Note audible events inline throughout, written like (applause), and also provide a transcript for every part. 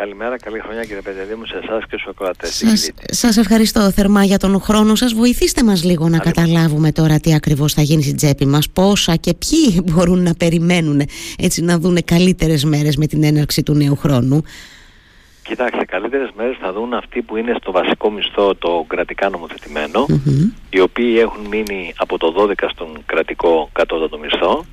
Καλημέρα, καλή χρονιά κύριε Πεντεδήμου σε εσάς και στους ακροατές. Σας, σας ευχαριστώ θερμά για τον χρόνο σας. Βοηθήστε μας λίγο να καταλάβουμε τώρα τι ακριβώς θα γίνει στην τσέπη μας, πόσα και ποιοι (laughs) μπορούν να περιμένουν έτσι να δουν καλύτερες μέρες με την έναρξη του νέου χρόνου. Κοιτάξτε, καλύτερες μέρες θα δουν αυτοί που είναι στο βασικό μισθό το κρατικά νομοθετημένο, οι οποίοι έχουν μείνει από το 12 στον κρατικό κατώτατο μισθό.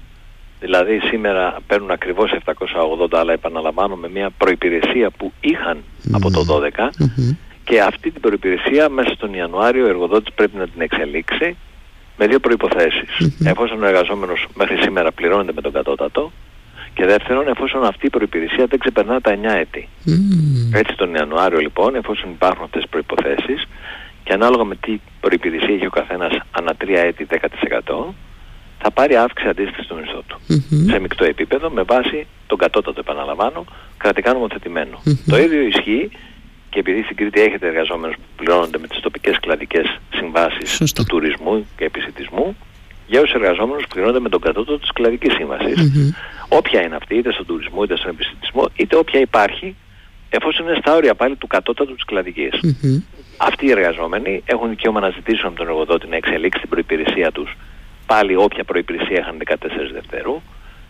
Δηλαδή σήμερα παίρνουν ακριβώς 780, αλλά επαναλαμβάνω με μια προϋπηρεσία που είχαν από το 12 και αυτή την προϋπηρεσία μέσα στον Ιανουάριο ο εργοδότης πρέπει να την εξελίξει με δύο προϋποθέσεις. Εφόσον ο εργαζόμενος μέχρι σήμερα πληρώνεται με τον κατώτατο και δεύτερον εφόσον αυτή η προϋπηρεσία δεν ξεπερνά τα 9 έτη. Έτσι τον Ιανουάριο λοιπόν εφόσον υπάρχουν αυτές τις προϋποθέσεις και ανάλογα με τι προϋπηρεσία έχει ο καθένας ανά 3 έτη 10% θα πάρει αύξηση αντίστοιχη στο μισθό του. Σε μεικτό επίπεδο με βάση τον κατώτατο επαναλαμβάνω κρατικά Το ίδιο ισχύει και επειδή στην Κρήτη έχετε εργαζόμενους που πληρώνονται με τις τοπικές κλαδικές συμβάσεις του τουρισμού και επισητισμού για όσους εργαζόμενους που πληρώνονται με τον κατώτατο της κλαδικής Όποια είναι αυτή, είτε στον τουρισμό είτε στον επισητισμό, είτε όποια υπάρχει, εφόσον είναι στα όρια πάλι του κατώτατου της κλαδικης Αυτοί οι εργαζόμενοι έχουν δικαίωμα να ζητήσουν από τον εργοδότη να εξελίξει την προϋπηρεσία τους πάλι όποια προϋπηρεσία είχαν 14 Δευτέρου,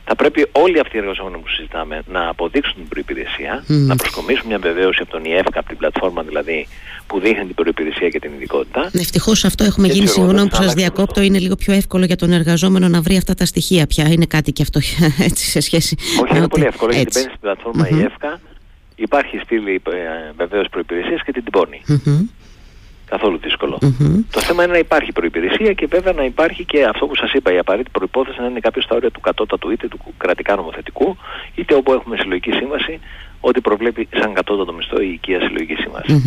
θα πρέπει όλοι αυτοί οι εργαζόμενοι που συζητάμε να αποδείξουν την προϋπηρεσία, να προσκομίσουν μια βεβαίωση από τον ΙΕΦΚΑ, από την πλατφόρμα δηλαδή που δείχνει την προϋπηρεσία και την ειδικότητα. Ευτυχώς αυτό έχουμε γίνει συγγνώμη που σας διακόπτω. Είναι λίγο πιο εύκολο για τον εργαζόμενο να βρει αυτά τα στοιχεία πια. Είναι κάτι και αυτό (laughs) έτσι, σε σχέση. Όχι, είναι πολύ εύκολο γιατί μπαίνει στην πλατφόρμα mm-hmm. ΙΕΦΚΑ, υπάρχει στήλη ε, βεβαίως προϋπηρεσίας και την τυπώνει καθόλου Το θέμα είναι να υπάρχει προϋπηρεσία και βέβαια να υπάρχει και αυτό που σας είπα, η απαραίτητη προϋπόθεση να είναι κάποιος στα όρια του κατώτατου είτε του κρατικά νομοθετικού, είτε όπου έχουμε συλλογική σύμβαση, ό,τι προβλέπει σαν κατώτατο μισθό η οικία συλλογική σύμβαση.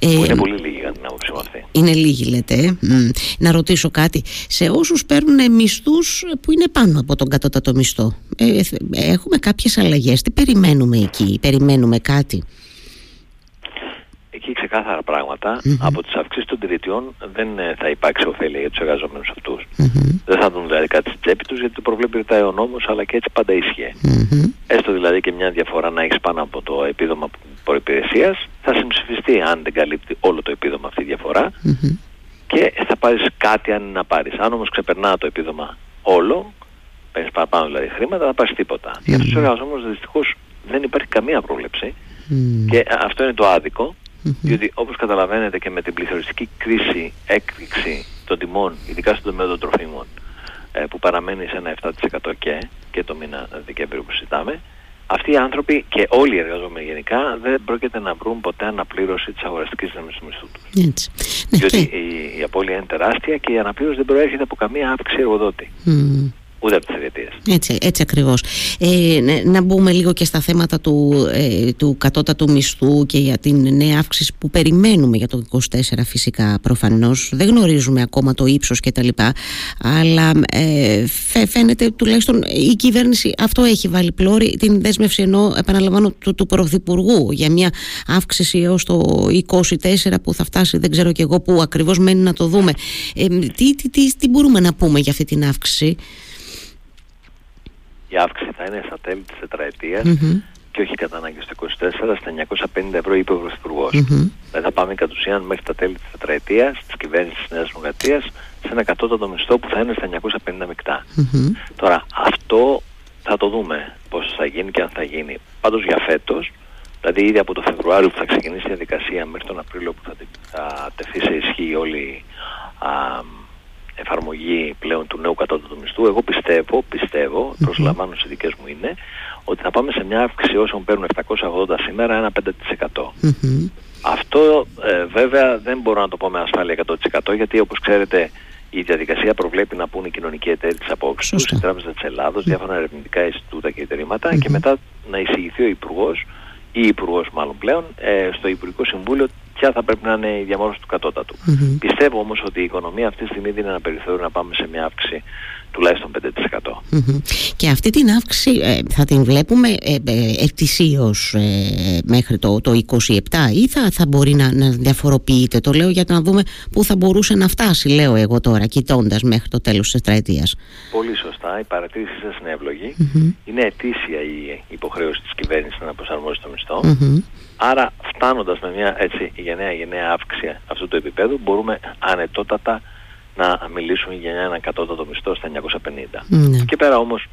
Που είναι ε, πολύ λίγη για την άποψή μου αυτή. Είναι λίγη λέτε. Ε. Να ρωτήσω κάτι. Σε όσους παίρνουν μισθούς που είναι πάνω από τον κατώτατο μισθό, ε, έχουμε κάποιες αλλαγές; Τι περιμένουμε εκεί, περιμένουμε κάτι; Εκεί ξεκάθαρα Από τις αυξήσεις των τηρητιών δεν ε, θα υπάρξει ωφέλεια για τους εργαζόμενους αυτούς. Δεν θα δουν δηλαδή κάτι στην τσέπη τους γιατί το προβλέπει ρητάει ο νόμος αλλά και έτσι πάντα Έστω δηλαδή και μια διαφορά να έχεις πάνω από το επίδομα προϋπηρεσίας θα συμψηφιστεί αν δεν καλύπτει όλο το επίδομα αυτή η διαφορά. Και θα πάρεις κάτι αν είναι να πάρεις. Αν όμως ξεπερνά το επίδομα όλο, παίρνεις παραπάνω δηλαδή χρήματα, θα πάρεις τίποτα. Για αυτούς τους εργαζόμενους δυστυχώς δεν υπάρχει καμία πρόβλεψη. Και αυτό είναι το άδικο διότι όπως καταλαβαίνετε και με την πληθωριστική κρίση έκρηξη των τιμών, ειδικά στον τομέα των τροφίμων, ε, που παραμένει σε ένα 7% και, και το μήνα Δεκέμβριο που συζητάμε, αυτοί οι άνθρωποι και όλοι οι εργαζόμενοι γενικά δεν πρόκειται να βρουν ποτέ αναπλήρωση της αγοραστικής δύναμης του μισθού τους. Έτσι. Ναι, διότι η, η απώλεια είναι τεράστια και η αναπλήρωση δεν προέρχεται από καμία αύξηση εργοδότη ούτε από τις Έτσι, έτσι ακριβώς. Ε, να μπούμε λίγο και στα θέματα του, ε, του κατώτατου μισθού και για την νέα αύξηση που περιμένουμε για το 24 φυσικά προφανώς. Δεν γνωρίζουμε ακόμα το ύψος κτλ. Αλλά ε, φαίνεται τουλάχιστον η κυβέρνηση αυτό έχει βάλει πλώρη την δέσμευση ενώ επαναλαμβάνω του, του Πρωθυπουργού για μια αύξηση έως το 24 που θα φτάσει δεν ξέρω και εγώ που ακριβώς μένει να το δούμε. Ε, τι, τι, τι, τι μπορούμε να πούμε για αυτή την αύξηση; Η αύξηση θα είναι στα τέλη της τετραετίας και όχι κατά ανάγκη στο 24 στα 950 ευρώ είπε ο Πρωθυπουργός. Mm-hmm. Δηλαδή θα πάμε κατ' ουσίαν μέχρι τα τέλη της τετραετίας της κυβέρνησης της Νέας Δημοκρατίας σε ένα κατώτατο μισθό που θα είναι στα 950 μεικτά. Τώρα αυτό θα το δούμε πώς θα γίνει και αν θα γίνει. Πάντως για φέτος, δηλαδή ήδη από το Φεβρουάριο που θα ξεκινήσει η διαδικασία μέχρι τον Απρίλιο που θα, θα τεθεί σε ισχύ όλη α, εφαρμογή πλέον του νέου κατώτατου μισθού, εγώ πιστεύω, πιστεύω, mm-hmm. προσλαμβάνω στις δικές μου είναι, ότι θα πάμε σε μια αύξηση όσων παίρνουν 780 σήμερα, ένα 5%. Αυτό ε, βέβαια δεν μπορώ να το πω με ασφάλεια 100% γιατί όπως ξέρετε η διαδικασία προβλέπει να πούνε οι κοινωνικοί εταίροι της απόψης τους, η Τράπεζα της Ελλάδος, διάφορα ερευνητικά Ινστιτούτα και ιδρύματα και μετά να εισηγηθεί ο Υπουργός ή Υπουργός μάλλον πλέον ε, στο Υπουργικό Συμβούλιο ποια θα πρέπει να είναι η διαμόρφωση του κατώτατου. Mm-hmm. Πιστεύω όμως ότι η οικονομία αυτή τη στιγμή δίνει ένα περιθώριο να πάμε σε μια αύξηση τουλάχιστον 5%. Mm-hmm. Και αυτή την αύξηση ε, θα την βλέπουμε ε, ε, ετησίως ε, μέχρι το, το 27 ή θα, θα μπορεί να, να διαφοροποιείται; Το λέω για να δούμε πού θα μπορούσε να φτάσει, λέω εγώ τώρα, κοιτώντας μέχρι το τέλος της τετραετίας. Πολύ σωστά. Η παρατήρηση σας είναι ευλογή. Mm-hmm. Είναι ετήσια η υποχρέωση της κυβέρνησης να προσαρμόσει το μισθό. Άρα φτάνοντας με μια έτσι γενναία γενναία αύξηση αυτού του επίπεδου μπορούμε ανετότατα να μιλήσουμε για ένα κατώτατο μισθό στα 950. Ναι. Και πέρα όμως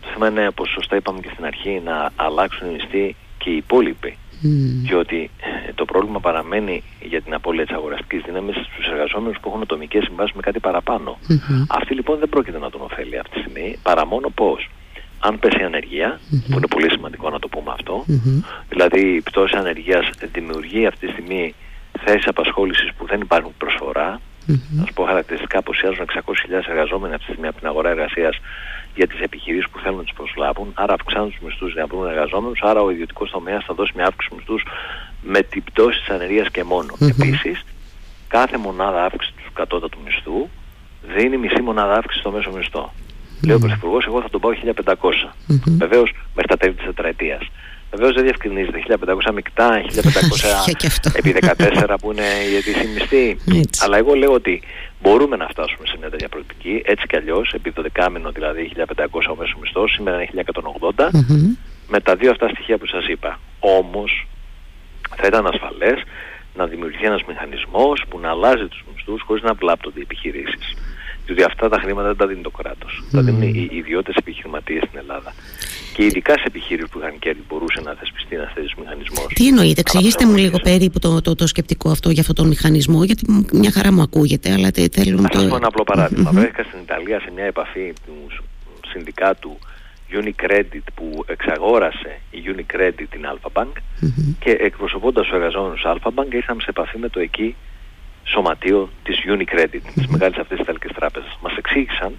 το θέμα είναι όπως σωστά είπαμε και στην αρχή να αλλάξουν οι μισθοί και οι υπόλοιποι. Mm. Διότι ε, το πρόβλημα παραμένει για την απώλεια της αγοραστικής δύναμης στους εργαζόμενους που έχουν ατομικές συμβάσεις με κάτι παραπάνω. Mm-hmm. Αυτοί λοιπόν δεν πρόκειται να τον ωφέλει αυτή τη στιγμή παρά μόνο πώς αν πέσει η ανεργία, που είναι πολύ σημαντικό να το πούμε αυτό, δηλαδή η πτώση ανεργίας δημιουργεί αυτή τη στιγμή θέσεις απασχόλησης που δεν υπάρχουν προσφορά, να σου πω χαρακτηριστικά αποσιάζουν 600.000 εργαζόμενοι αυτή τη στιγμή από την αγορά εργασίας για τις επιχειρήσεις που θέλουν να τους προσλάβουν, άρα αυξάνουν τους μισθούς για να βρουν εργαζόμενους, άρα ο ιδιωτικός τομέας θα δώσει μια αύξηση μισθούς με την πτώση της ανεργίας και μόνο. Επίσης, κάθε μονάδα αύξηση του κατώτατου μισθού δίνει μισή μονάδα αύξηση στο μέσο μισθό. Λέει ο Πρωθυπουργός, εγώ θα τον πάω 1500. Mm-hmm. Βεβαίως μέχρι τα τέλη της τετραετίας. Βεβαίως δεν διευκρινίζεται 1500 μεικτά, 1500 (laughs) επί 14 που είναι η ετήσια μισθή. Αλλά εγώ λέω ότι μπορούμε να φτάσουμε σε μια τέτοια προοπτική, έτσι κι αλλιώς, επί το δεκάμενο δηλαδή 1500 ο μέσος μισθός, σήμερα είναι 1180, mm-hmm. με τα δύο αυτά στοιχεία που σας είπα. Όμως θα ήταν ασφαλές να δημιουργηθεί ένας μηχανισμός που να αλλάζει τους μισθούς χωρίς να βλάπτονται οι επιχειρήσεις. Διότι αυτά τα χρήματα δεν τα δίνει το κράτος. Mm. Τα δίνουν οι ιδιώτες επιχειρηματίες στην Ελλάδα. Και ειδικά σε επιχείρησεις που είχαν κέρδη μπορούσε να θεσπιστεί ένας τέτοιος μηχανισμός. Τι εννοείται, εξηγήστε μου λίγο περίπου το, το, το, σκεπτικό αυτό για αυτόν τον μηχανισμό, γιατί μια χαρά μου ακούγεται, αλλά θέλουν να το. Θα πω ένα απλό παράδειγμα. Mm-hmm. Βρέθηκα στην Ιταλία σε μια επαφή του συνδικάτου Unicredit που εξαγόρασε η Unicredit την Alpha Bank mm-hmm. και εκπροσωπώντας τους εργαζόμενους Alpha Bank ήρθαμε σε επαφή με το εκεί σωματείο της Unicredit, της μεγάλης αυτής της Ιταλικής τράπεζας. Μας εξήγησαν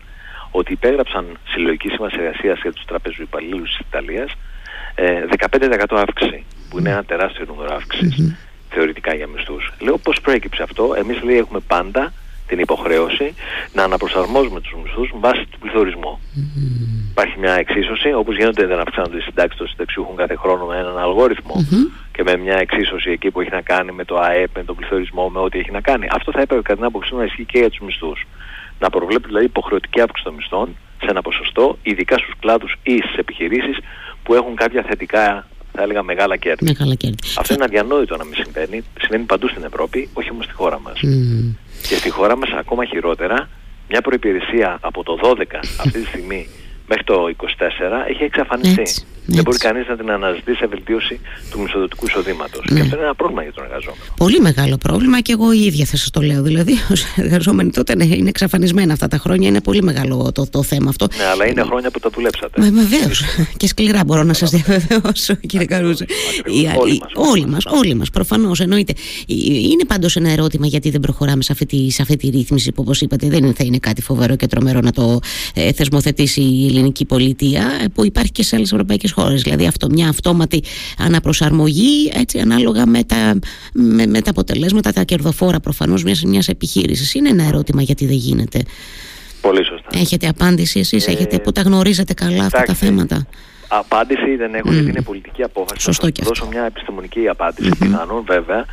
ότι υπέγραψαν συλλογική σύμβαση εργασία για τους τραπεζού υπαλλήλους της Ιταλίας ε, 15% αύξηση, που είναι ένα τεράστιο νούμερο αύξησης θεωρητικά για μισθούς. Λέω πώς προέκυψε αυτό, εμείς λέει έχουμε πάντα την υποχρέωση να αναπροσαρμόζουμε τους μισθούς με βάση του πληθωρισμού. Mm-hmm. Υπάρχει μια εξίσωση, όπως γίνονται δεν αυξάνονται οι συντάξεις των συνταξιούχων κάθε χρόνο με έναν αλγόριθμο και με μια εξίσωση εκεί που έχει να κάνει με το ΑΕΠ, με τον πληθωρισμό, με ό,τι έχει να κάνει. Αυτό θα έπρεπε κατά την άποψή μου να ισχύει και για τους μισθούς. Να προβλέπει δηλαδή υποχρεωτική αύξηση των μισθών σε ένα ποσοστό, ειδικά στους κλάδους ή στις επιχειρήσεις που έχουν κάποια θετικά θα έλεγα μεγάλα κέρδη. Μεγάλα κέρδη. Αυτό είναι αδιανόητο να μην συμβαίνει. Συμβαίνει παντού στην Ευρώπη, όχι όμως στη χώρα μας. Και στη χώρα μας ακόμα χειρότερα, μια προϋπηρεσία από το 12 αυτή τη στιγμή μέχρι το 24 έχει εξαφανιστεί. Έτσι, Δεν μπορεί κανείς να την αναζητήσει σε βελτίωση του μισοδοτικού εισοδήματος. Ναι. Και αυτό είναι ένα πρόβλημα για τον εργαζόμενο. Πολύ μεγάλο πρόβλημα και εγώ η ίδια θα σας το λέω. Δηλαδή, (laughs) ως εργαζόμενοι τότε ναι, είναι εξαφανισμένα αυτά τα χρόνια. Είναι πολύ μεγάλο το, το θέμα αυτό. Ναι, αλλά είναι χρόνια που τα δουλέψατε. Βεβαίως. και σκληρά μπορώ να σας διαβεβαιώσω, κύριε Καρούζο. Όλοι μας, όλοι μας, προφανώς εννοείται. Είναι πάντως ένα ερώτημα γιατί δεν προχωράμε σε αυτή τη, σε αυτή τη ρύθμιση που όπως είπατε δεν θα είναι κάτι φοβερό και τρομερό να το ε, θεσμοθετήσει η ελληνική πολιτεία ε, που υπάρχει και σε άλλες ευρωπαϊκές χώρες δηλαδή αυτό μια αυτόματη αναπροσαρμογή έτσι ανάλογα με τα, με, με τα αποτελέσματα τα κερδοφόρα προφανώς μιας, μιας επιχείρησης είναι ένα ερώτημα γιατί δεν γίνεται Πολύ σωστά Έχετε απάντηση εσείς, ε, έχετε που τα γνωρίζετε καλά αυτά τα θέματα; Απάντηση δεν έχω mm. γιατί είναι πολιτική απόφαση. Σωστό θα και δώσω μια επιστημονική απάντηση. Mm-hmm. Πιθανόν βέβαια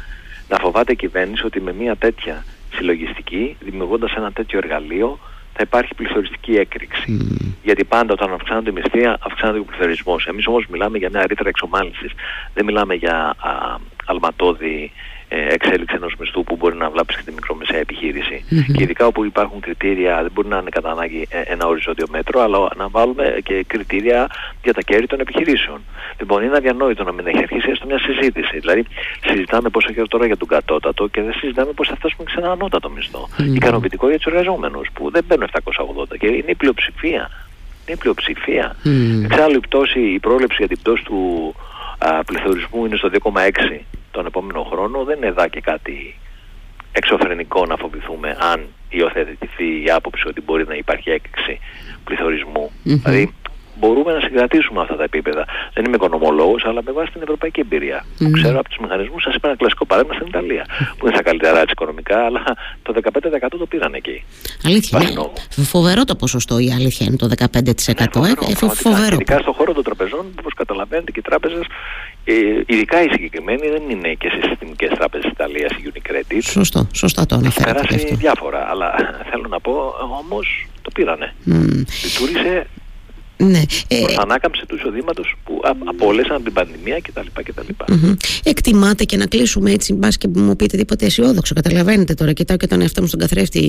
να φοβάται η κυβέρνηση ότι με μια τέτοια συλλογιστική, δημιουργώντας ένα τέτοιο εργαλείο, θα υπάρχει πληθωριστική έκρηξη. Mm. Γιατί πάντα όταν αυξάνονται οι μισθοί, αυξάνεται ο πληθωρισμός. Εμείς όμως μιλάμε για μια ρήτρα εξομάλυνσης. Δεν μιλάμε για α, αλματώδη ε, εξέλιξη ενός μισθού που μπορεί να βλάψεις και τη μικρομεσαία επιχείρηση. Mm-hmm. Και ειδικά όπου υπάρχουν κριτήρια, δεν μπορεί να είναι κατά ανάγκη ε, ένα οριζόντιο μέτρο, αλλά να βάλουμε και κριτήρια για τα κέρδη των επιχειρήσεων. Λοιπόν, είναι αδιανόητο να μην έχει αρχίσει έστω μια συζήτηση. Δηλαδή, συζητάμε πόσο καιρό τώρα για τον κατώτατο και δεν συζητάμε πώς θα φτάσουμε σε ένα ανώτατο μισθό. Mm-hmm. Ικανοποιητικό για τους εργαζόμενους που δεν μπαίνουν 780 και είναι η πλειοψηφία. Είναι η πλειοψηφία. Mm. Εξάλλου η, πτώση, η πρόληψη για την πτώση του α, πληθωρισμού είναι στο 2,6 τον επόμενο χρόνο δεν είναι εδώ και κάτι εξωφρενικό να φοβηθούμε αν υιοθετηθεί η άποψη ότι μπορεί να υπάρχει έκρηξη πληθωρισμού. Δηλαδή μπορούμε να συγκρατήσουμε αυτά τα επίπεδα. Δεν είμαι οικονομολόγος, αλλά με βάση την ευρωπαϊκή εμπειρία. Mm. Ξέρω από τους μηχανισμούς, σας είπα ένα κλασικό παράδειγμα στην Ιταλία, που είναι στα καλύτερα έτσι οικονομικά, αλλά το 15% το πήραν εκεί. Αλήθεια. Ναι. Φοβερό το ποσοστό η αλήθεια είναι το 15%. Ναι, φοβερό. Ε, ε, φοβερό. Ειδικά στον χώρο των τραπεζών, όπως καταλαβαίνετε και οι τράπεζες ε, ειδικά οι συγκεκριμένοι δεν είναι και σε συστημικές τράπεζες Ιταλίας η Unicredit. Σωστό, σωστά το αναφέρατε. Έχει περάσει διάφορα, αλλά θέλω να πω όμως το πήρανε. Mm. Λειτουργήσε ναι. Ε, προς ανάκαμψη του εισοδήματος που απόλυσαν από την πανδημία κτλ. κτλ. Mm-hmm. Εκτιμάτε και να κλείσουμε έτσι, μπας και μου πείτε τίποτε αισιόδοξο. Καταλαβαίνετε τώρα, κοιτάω και τον εαυτό μου στον καθρέφτη,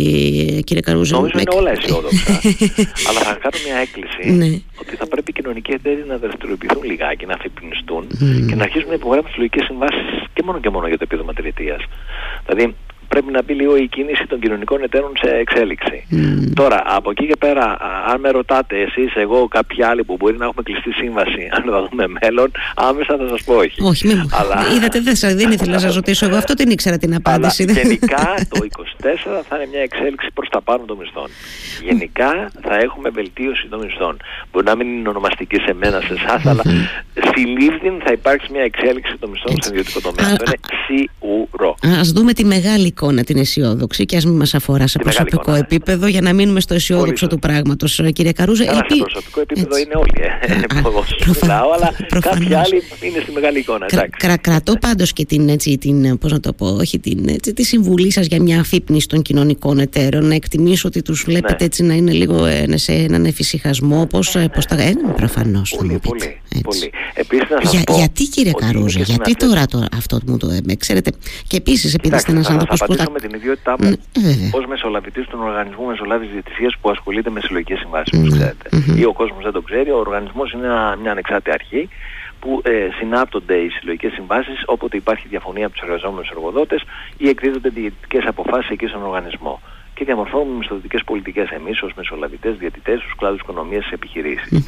κύριε Καρούζη. Νομίζω είναι όλα αισιόδοξα. (laughs) αλλά θα κάνω μια έκκληση ναι. ότι θα πρέπει οι κοινωνικοί εταίροι να δραστηριοποιηθούν λιγάκι, να αφυπνιστούν mm. και να αρχίσουν να υπογράφουν λογικέ συμβάσεις και μόνο και μόνο για το επίδομα τριετία. Δηλαδή, πρέπει να μπει λίγο η κίνηση των κοινωνικών εταίρων σε εξέλιξη. Mm. Τώρα, από εκεί και πέρα, αν με ρωτάτε εσείς, εγώ, κάποιοι άλλοι που μπορεί να έχουμε κλειστή σύμβαση, (laughs) αν θα δούμε μέλλον, άμεσα θα σας πω όχι. Όχι, μην Αλλά... Είδατε, δεν, δεν ήθελα να σας ρωτήσω εγώ, αυτό την ήξερα την απάντηση. Αλλά (laughs) γενικά το 24 θα είναι μια εξέλιξη προς τα πάνω των μισθών. Γενικά θα έχουμε βελτίωση των μισθών. Μπορεί να μην είναι ονομαστική σε μένα, σε εσάς, αλλά στη Λίβδιν θα υπάρξει μια εξέλιξη των μισθών στο ιδιωτικό τομέα. Αυτό είναι σίγουρο. Α δούμε τη μεγάλη εικόνα την αισιόδοξη και ας μην μας αφορά σε προσωπικό εικόνα, επίπεδο για να μείνουμε στο αισιόδοξο του πράγματος, κύριε Καρούζα. Καλά, επί... σε προσωπικό επίπεδο Έτσι. είναι όλοι. Ε, Προφα... αλλά κάποιοι άλλοι είναι στη μεγάλη εικόνα. Κρα, κρατώ πάντως και την, έτσι, την, πώς να το πω, όχι, την, έτσι, τη συμβουλή σας για μια αφύπνιση των κοινωνικών εταίρων. Να εκτιμήσω ότι τους βλέπετε ναι. έτσι να είναι λίγο ε, σε έναν εφησυχασμό. Πώς ε, τα. Ε, προφανώς. Πολύ, πολύ. πολύ. Επίσης, να Για, πω γιατί κύριε Καρούζα, γιατί τώρα το, αυτό μου το ξέρετε. Και επίσης επειδή είστε ένας άνθρωπος που. Θα με την ιδιότητά μου ως μεσολαβητής του Οργανισμού Μεσολάβησης Διαιτησίας που ασχολείται με συλλογικές συμβάσεις, όπως ξέρετε. Ή ο κόσμος δεν το ξέρει, ο οργανισμός είναι μια ανεξάρτητη αρχή που ε, συνάπτονται οι συλλογικές συμβάσεις όποτε υπάρχει διαφωνία από τους εργαζόμενους εργοδότες ή εκδίδονται διαιτητικέ αποφάσεις εκεί στον οργανισμό. Και διαμορφώνουμε μισθοδοτικές πολιτικές εμείς ως μεσολαβητές, διαιτητές, στους κλάδους οικονομίας, στι επιχειρήσει.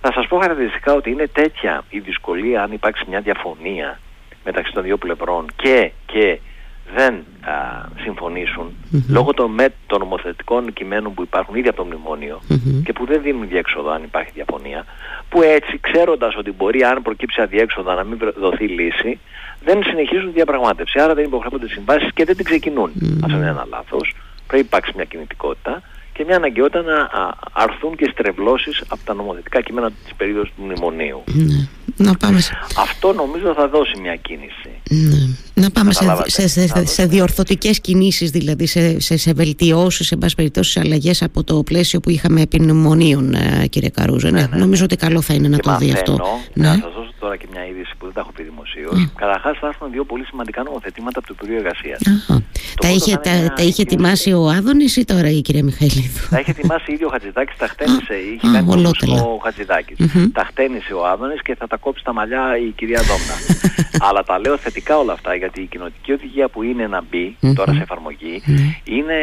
Θα σας πω χαρακτηριστικά ότι είναι τέτοια η δυσκολία αν υπάρξει μια διαφωνία μεταξύ των δύο πλευρών και, και δεν α, συμφωνήσουν λόγω των, με, των νομοθετικών κειμένων που υπάρχουν ήδη από το μνημόνιο και που δεν δίνουν διέξοδο αν υπάρχει διαφωνία που έτσι ξέροντας ότι μπορεί αν προκύψει αδιέξοδο να μην δοθεί λύση δεν συνεχίζουν διαπραγμάτευση. Άρα δεν υποχρεώνται συμβάσεις και δεν την ξεκινούν. Αυτό είναι ένα λάθος. Πρέπει να υπάρξει μια κινητικότητα και μια αναγκαιότητα να αρθούν και στρεβλώσεις από τα νομοθετικά κείμενα της περίοδου του μνημονίου. Ναι. Να πάμε Αυτό νομίζω θα δώσει μια κίνηση. Ναι. Να πάμε σε, σε, σε, σε διορθωτικές κινήσεις, δηλαδή σε, σε, σε βελτιώσεις, σε πάση περιπτώσει, αλλαγές από το πλαίσιο που είχαμε επί μνημονίων, ε, κύριε Καρούζα. Ναι, ναι, ναι, νομίζω ότι καλό θα είναι να το δει αυτό. Ναι. Να σας δώσω τώρα και μια είδηση που δεν τα έχω πει δημοσίως. Mm. Καταρχάς, θα έρθουν δύο πολύ σημαντικά νομοθετήματα από το Υπουργείο Εργασίας. Τα είχε, τα, τα είχε ετοιμάσει ο Άδωνης ή τώρα η κυρία Μιχαηλίδου; Τα είχε ετοιμάσει ήδη ο Χατζηδάκης, τα χτένισε. Είχε κάνει ο Χατζηδάκης. Τα χτένισε ο Άδωνης και θα τα κόψει τα μαλλιά η κυρία Δόμνα. (laughs) Αλλά τα λέω θετικά όλα αυτά γιατί η κοινοτική οδηγία που είναι να μπει τώρα σε εφαρμογή είναι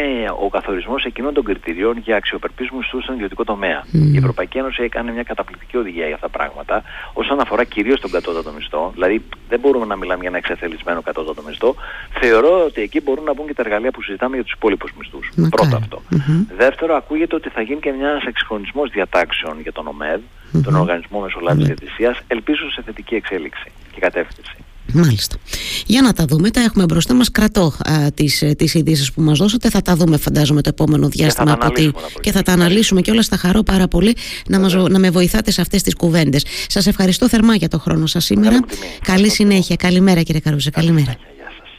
ο καθορισμός εκείνων των κριτηριών για αξιοπερπεί μισθού στον ιδιωτικό τομέα. Η Ευρωπαϊκή Ένωση έκανε μια καταπληκτική οδηγία για αυτά τα πράγματα όσον αφορά κυρίως τον κατώτατο μισθό. Δηλαδή δεν μπορούμε να μιλάμε για ένα εξεθελισμένο κατώτατο μισθό. Θεωρώ ότι εκεί μπορούν να μπουν και τα εργαλεία που συζητάμε για τους υπόλοιπους μισθούς. Πρώτο αυτό. Δεύτερο, ακούγεται ότι θα γίνει και ένας εξυγχρονισμός διατάξεων για τον ΟΜΕΔ, τον Οργανισμό Μεσολάβησης Διατησία. Ελπίζω σε θετική εξέλιξη και κατεύθυνση. Μάλιστα. Για να τα δούμε, τα έχουμε μπροστά μας. Κρατώ τις τις, τις ειδήσεις που μας δώσατε. Θα τα δούμε, φαντάζομαι, το επόμενο διάστημα. Και θα, από και θα τα αναλύσουμε και όλα. Στα χαρώ πάρα πολύ να, μας, να με βοηθάτε σε αυτές τις κουβέντες. Σας ευχαριστώ θερμά για το χρόνο σας σήμερα. Καλή συνέχεια. Καλημέρα, κύριε Καρούζε. Καλημέρα.